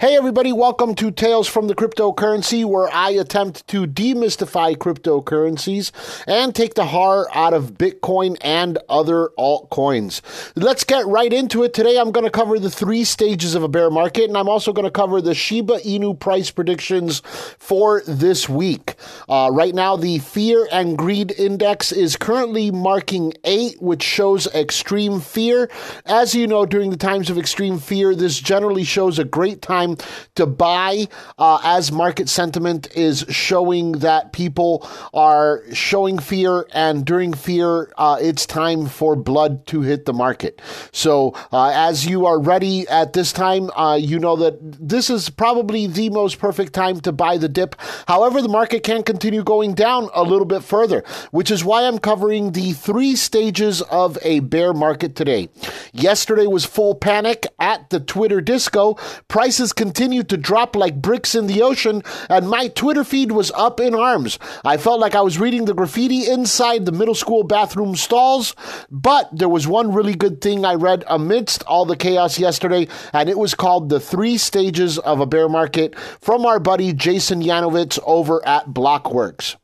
Hey, everybody, welcome to Tales from the Cryptocurrency, where I attempt to demystify cryptocurrencies and take the horror out of Bitcoin and other altcoins. Let's get right into it. Today, I'm going to cover the three stages of a bear market, and I'm also going to cover the Shiba Inu price predictions for this week. Uh, right now, the Fear and Greed Index is currently marking eight, which shows extreme fear. As you know, during the times of extreme fear, this generally shows a great time time to buy uh, as market sentiment is showing that people are showing fear, and during fear, uh, it's time for blood to hit the market. So, uh, as you are ready at this time, uh, you know that this is probably the most perfect time to buy the dip. However, the market can continue going down a little bit further, which is why I'm covering the three stages of a bear market today. Yesterday was full panic at the Twitter disco. Prices continued to drop like bricks in the ocean, and my Twitter feed was up in arms. I felt like I was reading the graffiti inside the middle school bathroom stalls, but there was one really good thing I read amidst all the chaos yesterday, and it was called The Three Stages of a Bear Market from our buddy Jason Yanowitz over at Blockworks.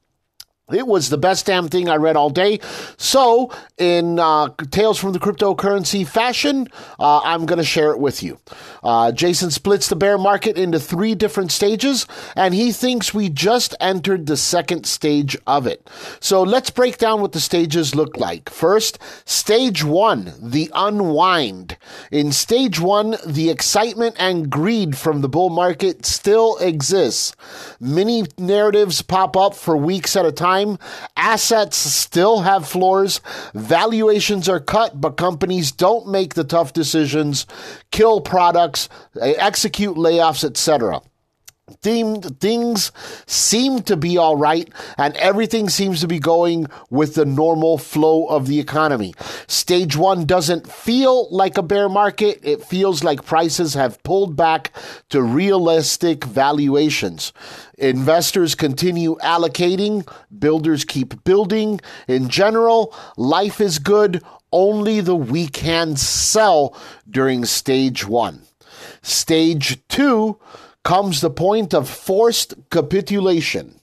It was the best damn thing I read all day. So, in uh, Tales from the Cryptocurrency fashion, uh, I'm going to share it with you. Uh, Jason splits the bear market into three different stages, and he thinks we just entered the second stage of it. So, let's break down what the stages look like. First, stage one, the unwind. In stage one, the excitement and greed from the bull market still exists. Many narratives pop up for weeks at a time time. Assets still have floors. Valuations are cut, but companies don't make the tough decisions, kill products, eh, execute layoffs, etc things seem to be all right and everything seems to be going with the normal flow of the economy. Stage one doesn't feel like a bear market. It feels like prices have pulled back to realistic valuations. Investors continue allocating, builders keep building. In general, life is good. Only the weak can sell during stage one. Stage two, comes the point of forced capitulation.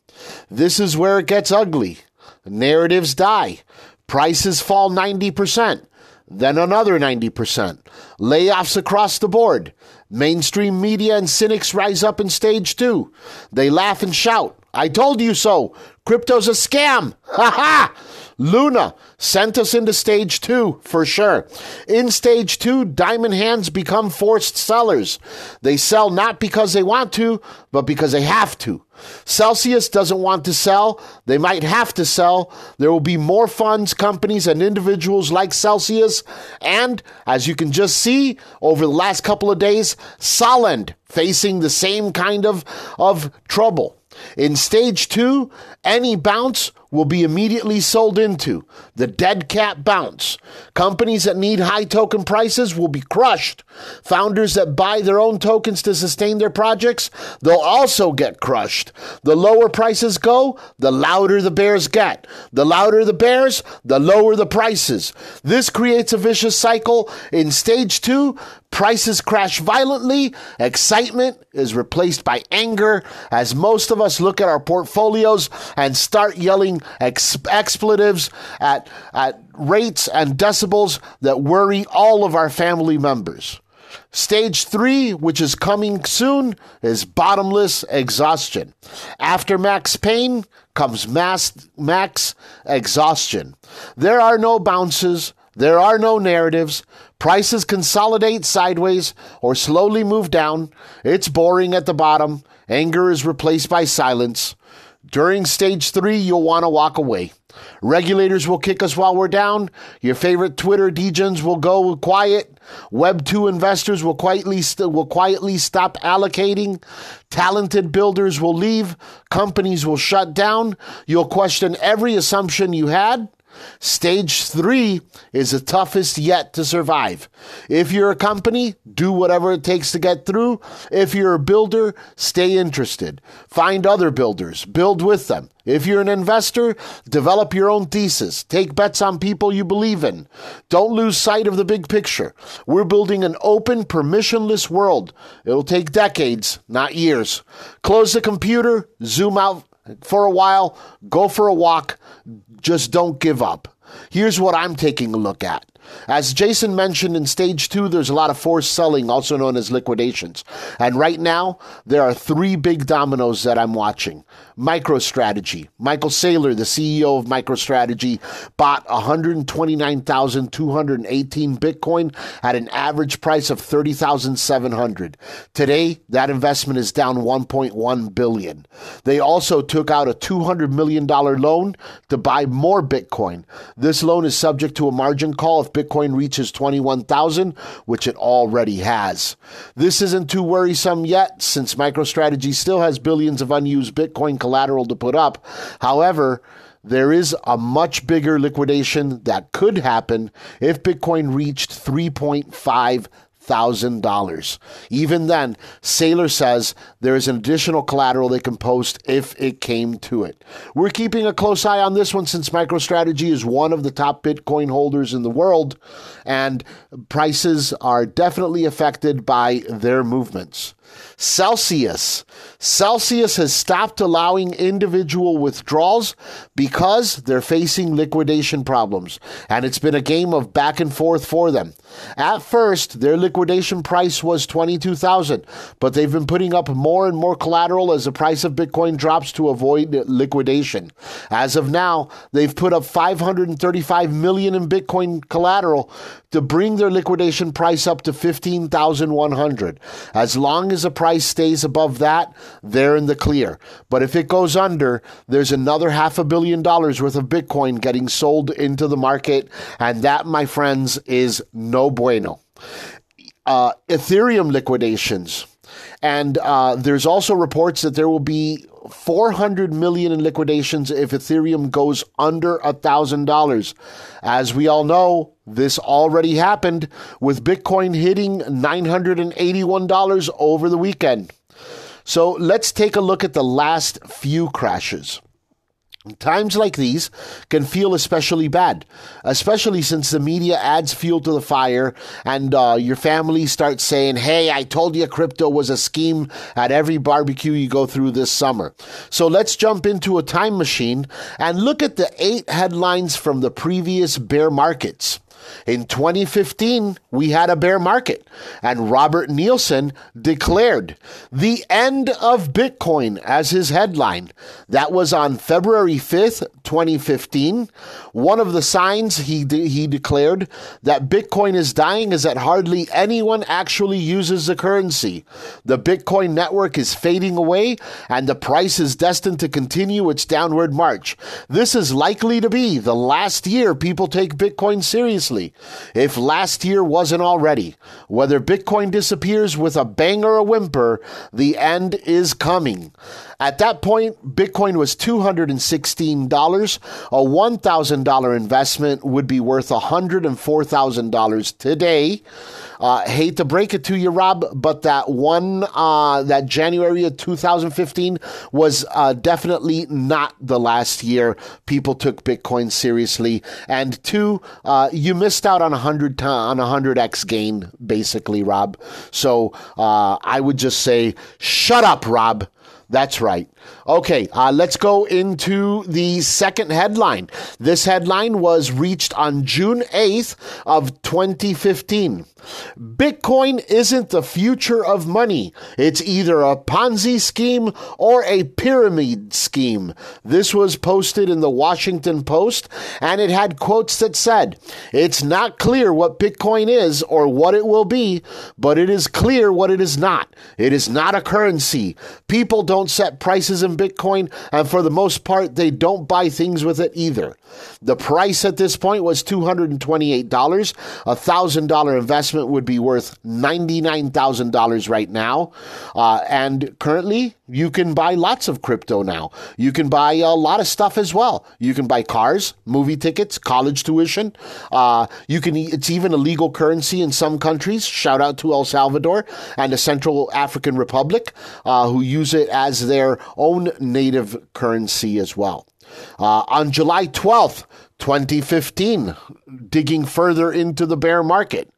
This is where it gets ugly. Narratives die. Prices fall 90%, then another 90%. Layoffs across the board. Mainstream media and cynics rise up in stage two. They laugh and shout. I told you so. Crypto's a scam. Ha ha! Luna sent us into stage two for sure. In stage two, diamond hands become forced sellers. They sell not because they want to, but because they have to. Celsius doesn't want to sell. They might have to sell. There will be more funds, companies, and individuals like Celsius. And as you can just see over the last couple of days, Solend facing the same kind of, of trouble. In stage two, any bounce will be immediately sold into the dead cat bounce. Companies that need high token prices will be crushed. Founders that buy their own tokens to sustain their projects, they'll also get crushed. The lower prices go, the louder the bears get. The louder the bears, the lower the prices. This creates a vicious cycle. In stage two, Prices crash violently. Excitement is replaced by anger as most of us look at our portfolios and start yelling ex- expletives at, at rates and decibels that worry all of our family members. Stage three, which is coming soon, is bottomless exhaustion. After max pain comes mass, max exhaustion. There are no bounces. There are no narratives. Prices consolidate sideways or slowly move down. It's boring at the bottom. Anger is replaced by silence. During stage three, you'll want to walk away. Regulators will kick us while we're down. Your favorite Twitter degens will go quiet. Web 2 investors will quietly, st- will quietly stop allocating. Talented builders will leave. Companies will shut down. You'll question every assumption you had. Stage three is the toughest yet to survive. If you're a company, do whatever it takes to get through. If you're a builder, stay interested. Find other builders, build with them. If you're an investor, develop your own thesis. Take bets on people you believe in. Don't lose sight of the big picture. We're building an open, permissionless world. It'll take decades, not years. Close the computer, zoom out for a while, go for a walk. Just don't give up. Here's what I'm taking a look at. As Jason mentioned in stage two, there's a lot of forced selling, also known as liquidations. And right now, there are three big dominoes that I'm watching. MicroStrategy. Michael Saylor, the CEO of MicroStrategy, bought 129,218 Bitcoin at an average price of 30,700. Today, that investment is down 1.1 billion. They also took out a 200 million dollar loan to buy more Bitcoin. This loan is subject to a margin call if Bitcoin reaches 21,000, which it already has. This isn't too worrisome yet since MicroStrategy still has billions of unused Bitcoin collateral to put up. However, there is a much bigger liquidation that could happen if Bitcoin reached 3.5 thousand dollars. Even then, Saylor says there is an additional collateral they can post if it came to it. We're keeping a close eye on this one since MicroStrategy is one of the top Bitcoin holders in the world, and prices are definitely affected by their movements. Celsius. Celsius has stopped allowing individual withdrawals because they're facing liquidation problems, and it's been a game of back and forth for them. At first, their liquidation price was 22,000, but they've been putting up more and more collateral as the price of Bitcoin drops to avoid liquidation. As of now, they've put up 535 million in Bitcoin collateral to bring their liquidation price up to 15,100. As long as the price stays above that, they're in the clear. But if it goes under, there's another half a billion dollars worth of Bitcoin getting sold into the market. And that, my friends, is no bueno. Uh, Ethereum liquidations. And uh, there's also reports that there will be 400 million in liquidations if Ethereum goes under a thousand dollars. As we all know, this already happened with Bitcoin hitting $981 over the weekend. So let's take a look at the last few crashes. Times like these can feel especially bad, especially since the media adds fuel to the fire and uh, your family starts saying, Hey, I told you crypto was a scheme at every barbecue you go through this summer. So let's jump into a time machine and look at the eight headlines from the previous bear markets. In 2015, we had a bear market, and Robert Nielsen declared the end of Bitcoin as his headline. That was on February 5th, 2015. One of the signs he, de- he declared that Bitcoin is dying is that hardly anyone actually uses the currency. The Bitcoin network is fading away, and the price is destined to continue its downward march. This is likely to be the last year people take Bitcoin seriously if last year wasn't already. Whether Bitcoin disappears with a bang or a whimper, the end is coming. At that point, Bitcoin was $216. A $1,000 investment would be worth $104,000 today. Uh, hate to break it to you, Rob, but that one, uh, that January of 2015 was uh, definitely not the last year people took Bitcoin seriously. And two, uh, you missed out on a hundred on a hundred x gain, basically, Rob. So uh, I would just say, shut up, Rob. That's right. Okay, uh, let's go into the second headline. This headline was reached on June 8th of 2015. Bitcoin isn't the future of money. It's either a Ponzi scheme or a pyramid scheme. This was posted in the Washington Post and it had quotes that said, It's not clear what Bitcoin is or what it will be, but it is clear what it is not. It is not a currency. People don't set prices in Bitcoin, and for the most part, they don't buy things with it either. The price at this point was $228. A $1,000 investment would be worth $99,000 right now. Uh, and currently, you can buy lots of crypto now. You can buy a lot of stuff as well. You can buy cars, movie tickets, college tuition. Uh, you can. It's even a legal currency in some countries. Shout out to El Salvador and the Central African Republic, uh, who use it as their own native currency as well. Uh, on July 12th, 2015, digging further into the bear market.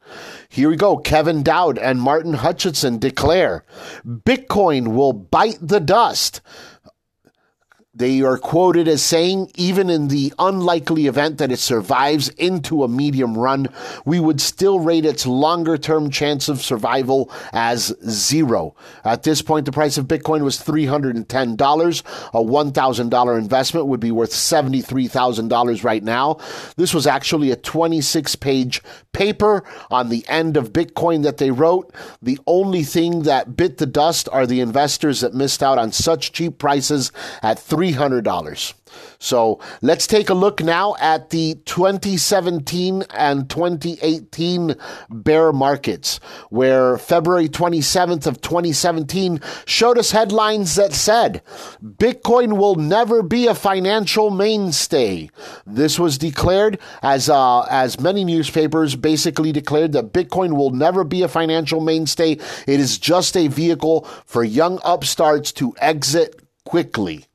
Here we go. Kevin Dowd and Martin Hutchinson declare Bitcoin will bite the dust. They are quoted as saying, even in the unlikely event that it survives into a medium run, we would still rate its longer term chance of survival as zero. At this point, the price of Bitcoin was $310. A $1,000 investment would be worth $73,000 right now. This was actually a 26 page paper on the end of Bitcoin that they wrote. The only thing that bit the dust are the investors that missed out on such cheap prices at three $300. So let's take a look now at the 2017 and 2018 bear markets, where February 27th of 2017 showed us headlines that said Bitcoin will never be a financial mainstay. This was declared as uh, as many newspapers basically declared that Bitcoin will never be a financial mainstay. It is just a vehicle for young upstarts to exit quickly.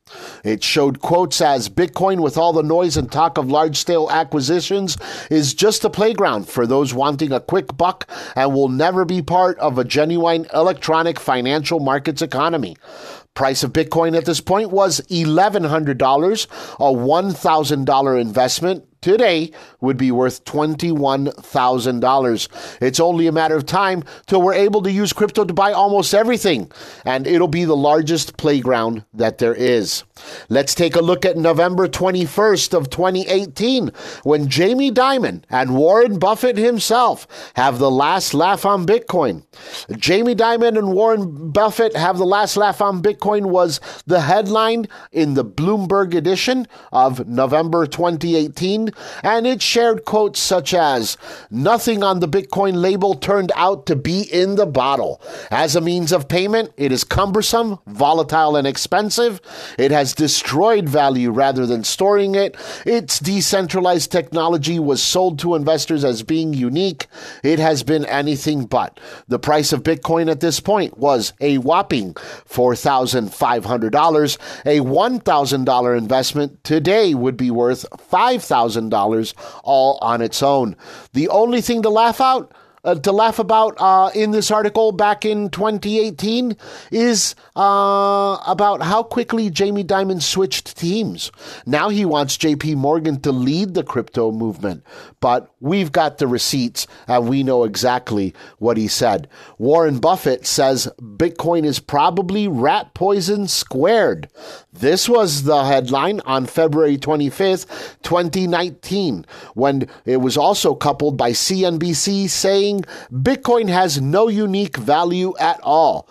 It showed quotes as Bitcoin, with all the noise and talk of large scale acquisitions, is just a playground for those wanting a quick buck and will never be part of a genuine electronic financial markets economy. Price of Bitcoin at this point was $1,100, a $1,000 investment today would be worth $21,000. It's only a matter of time till we're able to use crypto to buy almost everything, and it'll be the largest playground that there is. Let's take a look at November 21st of 2018 when Jamie Dimon and Warren Buffett himself have the last laugh on Bitcoin. Jamie Dimon and Warren Buffett have the last laugh on Bitcoin was the headline in the Bloomberg edition of November 2018 and it shared quotes such as Nothing on the Bitcoin label turned out to be in the bottle. As a means of payment, it is cumbersome, volatile, and expensive. It has destroyed value rather than storing it. Its decentralized technology was sold to investors as being unique. It has been anything but. The price of Bitcoin at this point was a whopping $4,500. A $1,000 investment today would be worth $5,000 dollars all on its own. The only thing to laugh out uh, to laugh about uh, in this article back in 2018 is uh, about how quickly Jamie Dimon switched teams. Now he wants JP Morgan to lead the crypto movement, but we've got the receipts and we know exactly what he said. Warren Buffett says Bitcoin is probably rat poison squared. This was the headline on February 25th, 2019, when it was also coupled by CNBC Bitcoin has no unique value at all.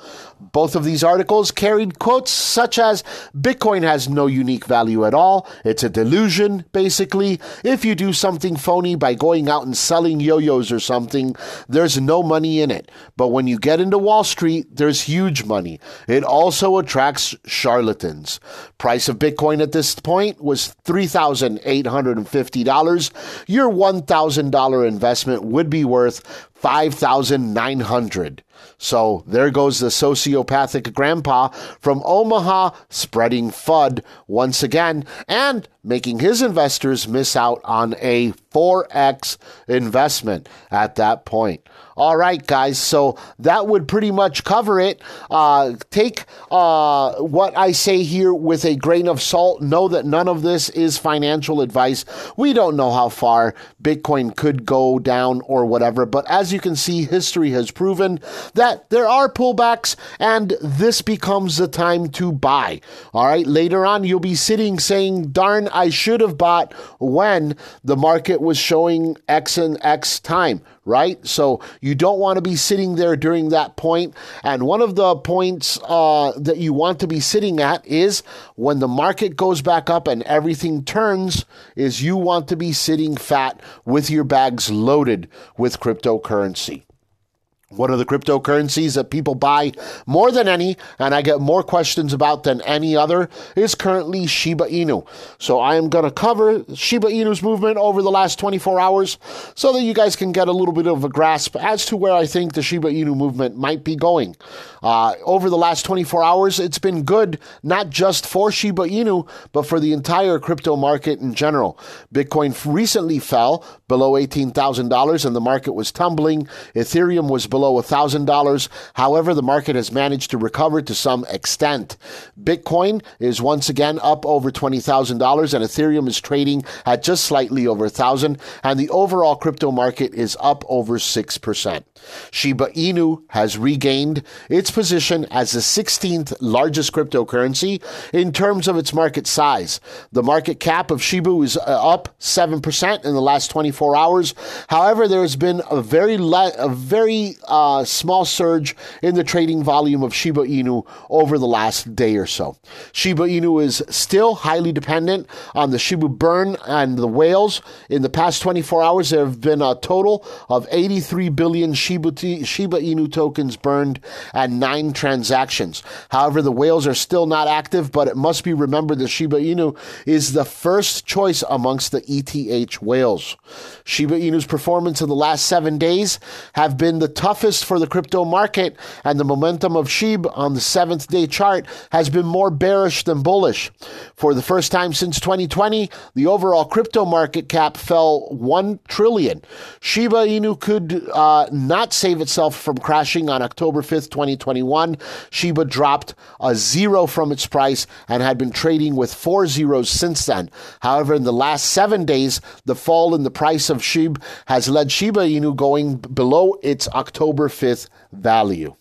Both of these articles carried quotes such as Bitcoin has no unique value at all. It's a delusion, basically. If you do something phony by going out and selling yo yo's or something, there's no money in it. But when you get into Wall Street, there's huge money. It also attracts charlatans. Price of Bitcoin at this point was $3,850. Your $1,000 investment would be worth 5,900. So there goes the sociopathic grandpa from Omaha spreading FUD once again. And making his investors miss out on a 4x investment at that point. All right, guys. So that would pretty much cover it. Uh, take uh, what I say here with a grain of salt. Know that none of this is financial advice. We don't know how far Bitcoin could go down or whatever. But as you can see, history has proven that there are pullbacks and this becomes the time to buy. All right. Later on, you'll be sitting saying, darn, I should have bought when the market was showing X and X time, right? So you don't want to be sitting there during that point. And one of the points uh, that you want to be sitting at is when the market goes back up and everything turns, is you want to be sitting fat with your bags loaded with cryptocurrency. One of the cryptocurrencies that people buy more than any, and I get more questions about than any other, is currently Shiba Inu. So I am going to cover Shiba Inu's movement over the last 24 hours so that you guys can get a little bit of a grasp as to where I think the Shiba Inu movement might be going. Uh, over the last 24 hours, it's been good, not just for Shiba Inu, but for the entire crypto market in general. Bitcoin recently fell below $18,000 and the market was tumbling. Ethereum was below below $1,000. However, the market has managed to recover to some extent. Bitcoin is once again up over $20,000 and Ethereum is trading at just slightly over 1000 and the overall crypto market is up over 6%. Shiba Inu has regained its position as the 16th largest cryptocurrency in terms of its market size. The market cap of Shiba is uh, up 7% in the last 24 hours. However, there has been a very le- a very uh, small surge in the trading volume of Shiba Inu over the last day or so. Shiba Inu is still highly dependent on the Shiba burn and the whales. In the past 24 hours, there have been a total of 83 billion Shiba, t- Shiba Inu tokens burned and nine transactions. However, the whales are still not active, but it must be remembered that Shiba Inu is the first choice amongst the ETH whales. Shiba Inu's performance in the last seven days have been the toughest toughest for the crypto market, and the momentum of SHIB on the seventh day chart has been more bearish than bullish. For the first time since 2020, the overall crypto market cap fell 1 trillion. Shiba Inu could uh, not save itself from crashing on October 5th, 2021. Shiba dropped a zero from its price and had been trading with four zeros since then. However, in the last seven days, the fall in the price of SHIB has led Shiba Inu going below its October October 5th value.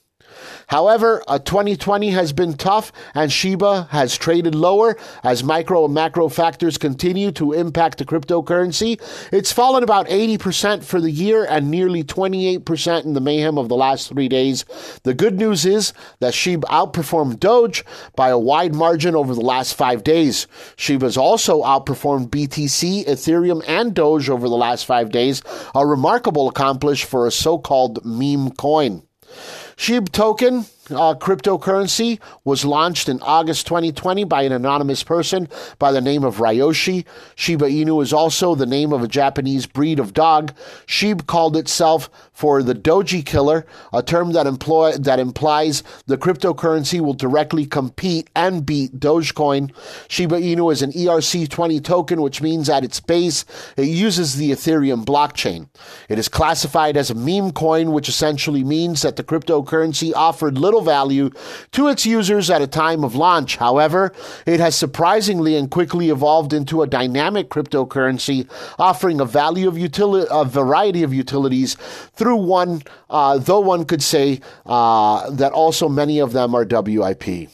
However, uh, 2020 has been tough and Shiba has traded lower as micro and macro factors continue to impact the cryptocurrency. It's fallen about 80% for the year and nearly 28% in the mayhem of the last three days. The good news is that Shiba outperformed Doge by a wide margin over the last five days. Shiba's also outperformed BTC, Ethereum, and Doge over the last five days, a remarkable accomplishment for a so called meme coin. SHIB token uh, cryptocurrency was launched in August 2020 by an anonymous person by the name of Ryoshi. Shiba Inu is also the name of a Japanese breed of dog. SHIB called itself for the Doge Killer, a term that, employ, that implies the cryptocurrency will directly compete and beat Dogecoin. Shiba Inu is an ERC20 token, which means at its base it uses the Ethereum blockchain. It is classified as a meme coin, which essentially means that the cryptocurrency offered little little value to its users at a time of launch. However, it has surprisingly and quickly evolved into a dynamic cryptocurrency, offering a value of utility, a variety of utilities through one, uh, though one could say uh, that also many of them are WIP.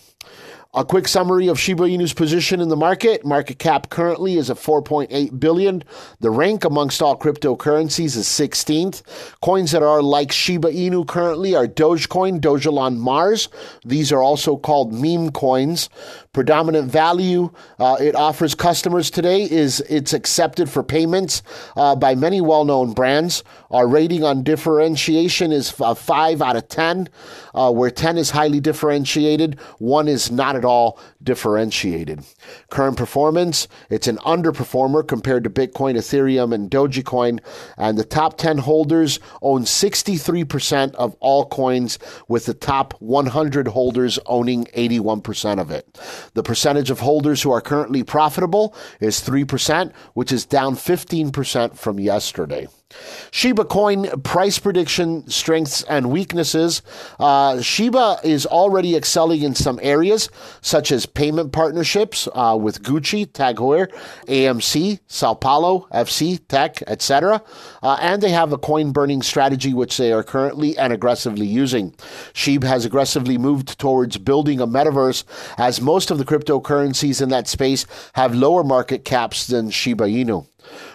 A quick summary of Shiba Inu's position in the market. Market cap currently is at 4.8 billion. The rank amongst all cryptocurrencies is 16th. Coins that are like Shiba Inu currently are Dogecoin, Dogelon Mars. These are also called meme coins. Predominant value uh, it offers customers today is it's accepted for payments uh, by many well-known brands. Our rating on differentiation is a 5 out of 10, uh, where 10 is highly differentiated, 1 is not at all differentiated. Current performance, it's an underperformer compared to Bitcoin, Ethereum, and Dogecoin. And the top 10 holders own 63% of all coins, with the top 100 holders owning 81% of it. The percentage of holders who are currently profitable is 3%, which is down 15% from yesterday. Shiba Coin price prediction strengths and weaknesses. Uh, Shiba is already excelling in some areas, such as payment partnerships uh, with Gucci, Tag Heuer, AMC, Sao Paulo, FC, Tech, etc. Uh, and they have a coin burning strategy, which they are currently and aggressively using. Shiba has aggressively moved towards building a metaverse, as most of the cryptocurrencies in that space have lower market caps than Shiba Inu.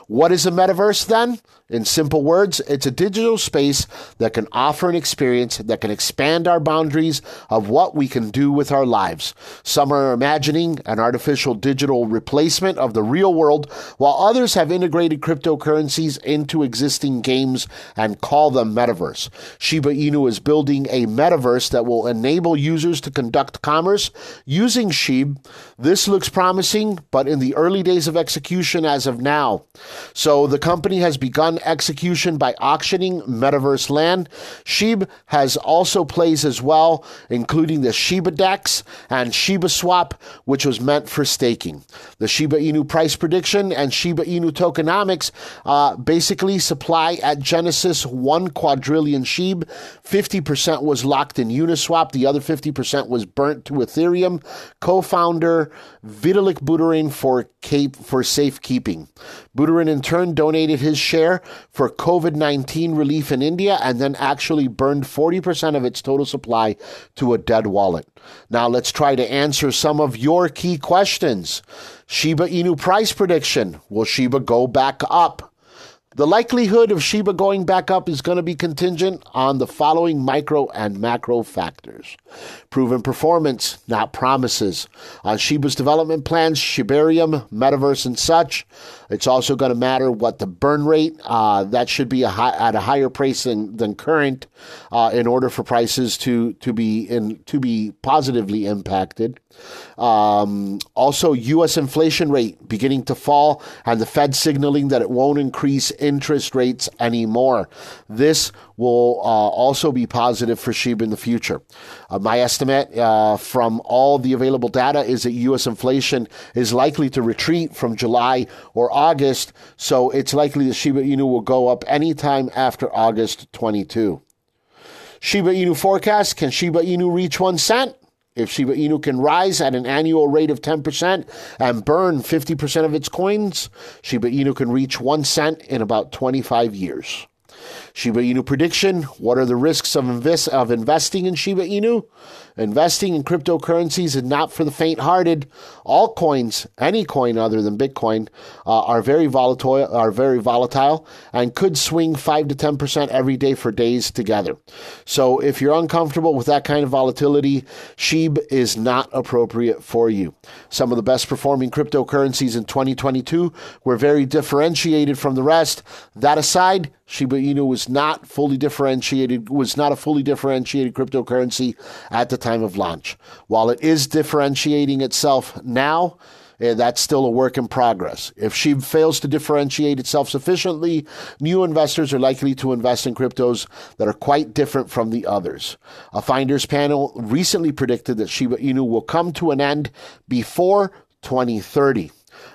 What is a metaverse then? In simple words, it's a digital space that can offer an experience that can expand our boundaries of what we can do with our lives. Some are imagining an artificial digital replacement of the real world, while others have integrated cryptocurrencies into existing games and call them metaverse. Shiba Inu is building a metaverse that will enable users to conduct commerce using SHIB. This looks promising, but in the early days of execution as of now. So the company has begun execution by auctioning metaverse land. Shib has also plays as well, including the Shiba Dex and Shiba Swap, which was meant for staking. The Shiba Inu price prediction and Shiba Inu tokenomics uh, basically supply at Genesis one quadrillion Shib. 50% was locked in Uniswap, the other 50% was burnt to Ethereum. Co founder Vitalik Buterin for, Cape, for safekeeping. Buterin in turn donated his share for COVID 19 relief in India and then actually burned 40% of its total supply to a dead wallet. Now let's try to answer some of your key questions. Shiba Inu price prediction Will Shiba go back up? The likelihood of Shiba going back up is going to be contingent on the following micro and macro factors. Proven performance, not promises. On Shiba's development plans, Shibarium, Metaverse, and such. It's also going to matter what the burn rate, uh, that should be a high, at a higher price than, than current uh, in order for prices to, to, be in, to be positively impacted. Um, also, U.S. inflation rate beginning to fall, and the Fed signaling that it won't increase interest rates anymore. This will uh, also be positive for Shiba in the future. Uh, my estimate uh, from all the available data is that U.S. inflation is likely to retreat from July or August, so it's likely that Shiba Inu will go up anytime after August 22. Shiba Inu forecast Can Shiba Inu reach one cent? If Shiba Inu can rise at an annual rate of 10% and burn 50% of its coins, Shiba Inu can reach 1 cent in about 25 years. Shiba Inu prediction What are the risks of, invest, of investing in Shiba Inu? Investing in cryptocurrencies is not for the faint hearted. All coins, any coin other than Bitcoin, uh, are very volatile, are very volatile and could swing 5 to 10% every day for days together. So if you're uncomfortable with that kind of volatility, SHIB is not appropriate for you. Some of the best performing cryptocurrencies in 2022 were very differentiated from the rest. That aside, Shiba Inu was not fully differentiated, was not a fully differentiated cryptocurrency at the time of launch. While it is differentiating itself now, eh, that's still a work in progress. If SHIB fails to differentiate itself sufficiently, new investors are likely to invest in cryptos that are quite different from the others. A Finders panel recently predicted that Shiba Inu will come to an end before 2030.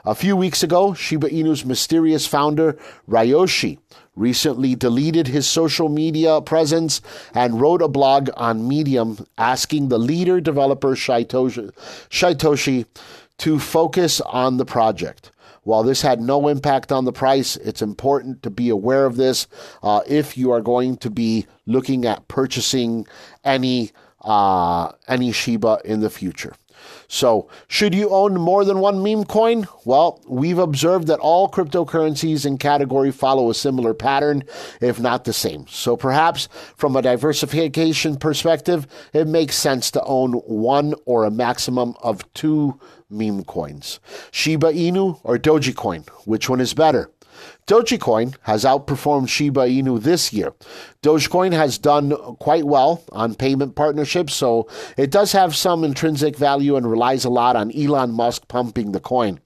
A few weeks ago, Shiba Inu's mysterious founder, Ryoshi, recently deleted his social media presence and wrote a blog on Medium asking the leader developer Shytoshi, to focus on the project. While this had no impact on the price, it's important to be aware of this uh, if you are going to be looking at purchasing any uh, any Shiba in the future. So, should you own more than one meme coin? Well, we've observed that all cryptocurrencies in category follow a similar pattern, if not the same. So, perhaps from a diversification perspective, it makes sense to own one or a maximum of two meme coins. Shiba Inu or Dogecoin? Which one is better? Dogecoin has outperformed Shiba Inu this year. Dogecoin has done quite well on payment partnerships, so it does have some intrinsic value and relies a lot on Elon Musk pumping the coin.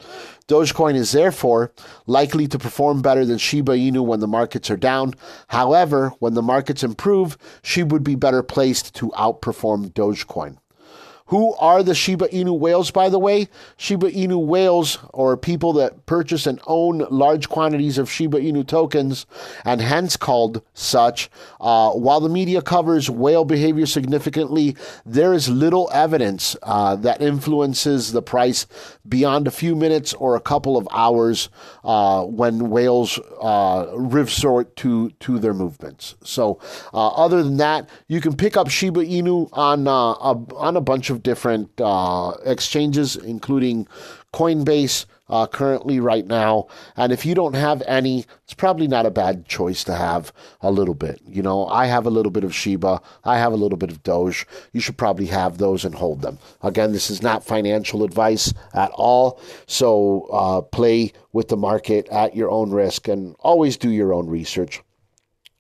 Dogecoin is therefore likely to perform better than Shiba Inu when the markets are down. However, when the markets improve, she would be better placed to outperform Dogecoin. Who are the Shiba Inu whales, by the way? Shiba Inu whales, or people that purchase and own large quantities of Shiba Inu tokens, and hence called such. Uh, while the media covers whale behavior significantly, there is little evidence uh, that influences the price beyond a few minutes or a couple of hours uh, when whales uh, resort to, to their movements. So, uh, other than that, you can pick up Shiba Inu on, uh, a, on a bunch of different uh, exchanges, including Coinbase uh, currently right now. And if you don't have any, it's probably not a bad choice to have a little bit. You know, I have a little bit of Shiba, I have a little bit of Doge. You should probably have those and hold them. Again, this is not financial advice at all. So uh, play with the market at your own risk and always do your own research.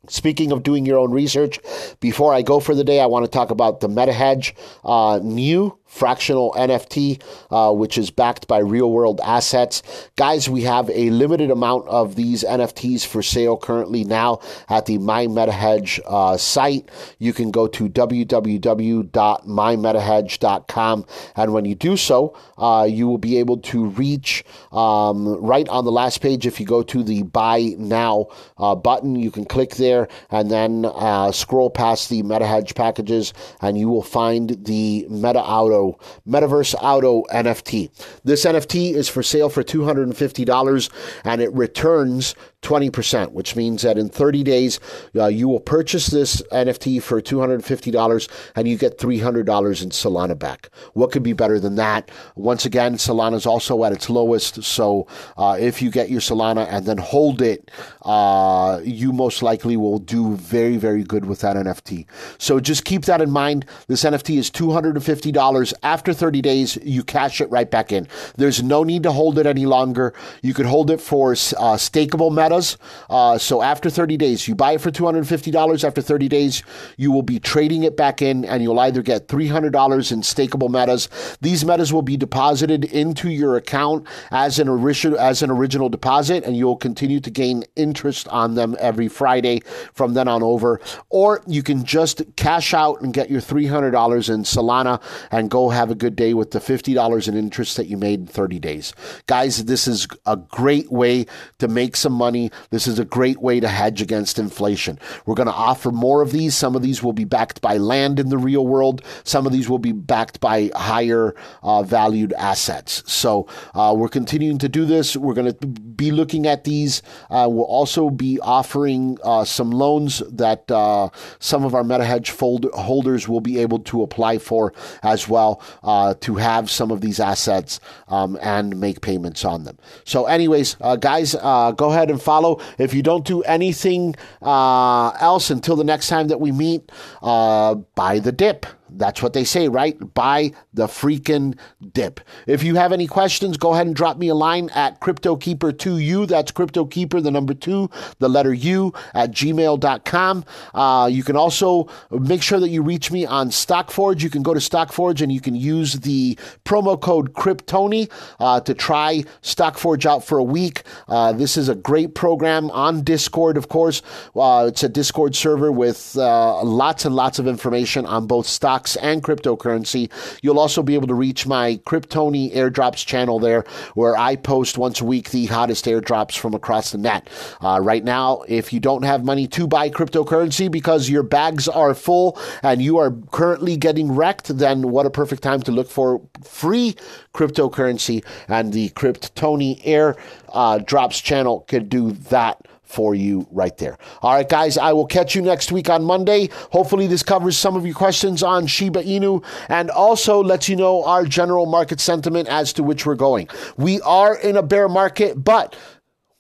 Speaking of doing your own research, before I go for the day, I want to talk about the MetaHedge uh, new fractional NFT, uh, which is backed by real world assets. Guys, we have a limited amount of these NFTs for sale currently now at the My MetaHedge uh, site. You can go to www.mymetahedge.com, and when you do so, uh, you will be able to reach um, right on the last page. If you go to the Buy Now uh, button, you can click there and then uh, scroll past the MetaHedge packages, and you will find the Meta Auto Metaverse Auto NFT. This NFT is for sale for $250 and it returns 20%, which means that in 30 days, uh, you will purchase this NFT for $250 and you get $300 in Solana back. What could be better than that? Once again, Solana is also at its lowest. So uh, if you get your Solana and then hold it, uh, you most likely will do very, very good with that NFT. So just keep that in mind. This NFT is $250. After 30 days, you cash it right back in. There's no need to hold it any longer. You could hold it for uh, stakeable meta metas. Uh, so after 30 days, you buy it for $250. After 30 days, you will be trading it back in and you'll either get $300 in stakeable metas. These metas will be deposited into your account as an original, as an original deposit and you'll continue to gain interest on them every Friday from then on over. Or you can just cash out and get your $300 in Solana and go have a good day with the $50 in interest that you made in 30 days. Guys, this is a great way to make some money This is a great way to hedge against inflation. We're going to offer more of these. Some of these will be backed by land in the real world. Some of these will be backed by higher uh, valued assets. So uh, we're continuing to do this. We're going to be looking at these. Uh, we'll also be offering uh, some loans that uh, some of our MetaHedge fold- holders will be able to apply for as well uh, to have some of these assets um, and make payments on them. So, anyways, guys, go ahead and follow. If you don't do anything uh, else until the next time that we meet, uh, buy the dip. That's what they say, right? Buy the freaking dip. If you have any questions, go ahead and drop me a line at CryptoKeeper2U. That's CryptoKeeper, the number two, the letter U, at gmail.com. Uh, you can also make sure that you reach me on StockForge. You can go to StockForge and you can use the promo code CrypTony uh, to try StockForge out for a week. Uh, this is a great program on Discord, of course. Uh, it's a Discord server with uh, lots and lots of information on both stock stocks and cryptocurrency. You'll also be able to reach my Kryptoni airdrops channel there, where I post once a week the hottest airdrops from across the net. Uh, right now, if you don't have money to buy cryptocurrency because your bags are full and you are currently getting wrecked, then what a perfect time to look for free cryptocurrency. And the Kryptoni Air uh, Drops channel can do that for you right there. All right, guys, I will catch you next week on Monday. Hopefully, this covers some of your questions on Shiba Inu and also lets you know our general market sentiment as to which we're going. We are in a bear market, but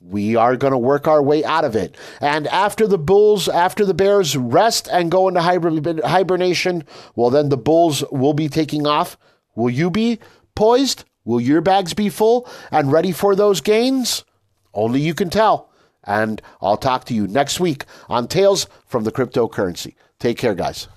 we are going to work our way out of it. And after the Bulls, after the Bears rest and go into hibernation, well, then the Bulls will be taking off. Will you be poised? Will your bags be full and ready for those gains? Only you can tell. And I'll talk to you next week on Tales from the Cryptocurrency. Take care, guys.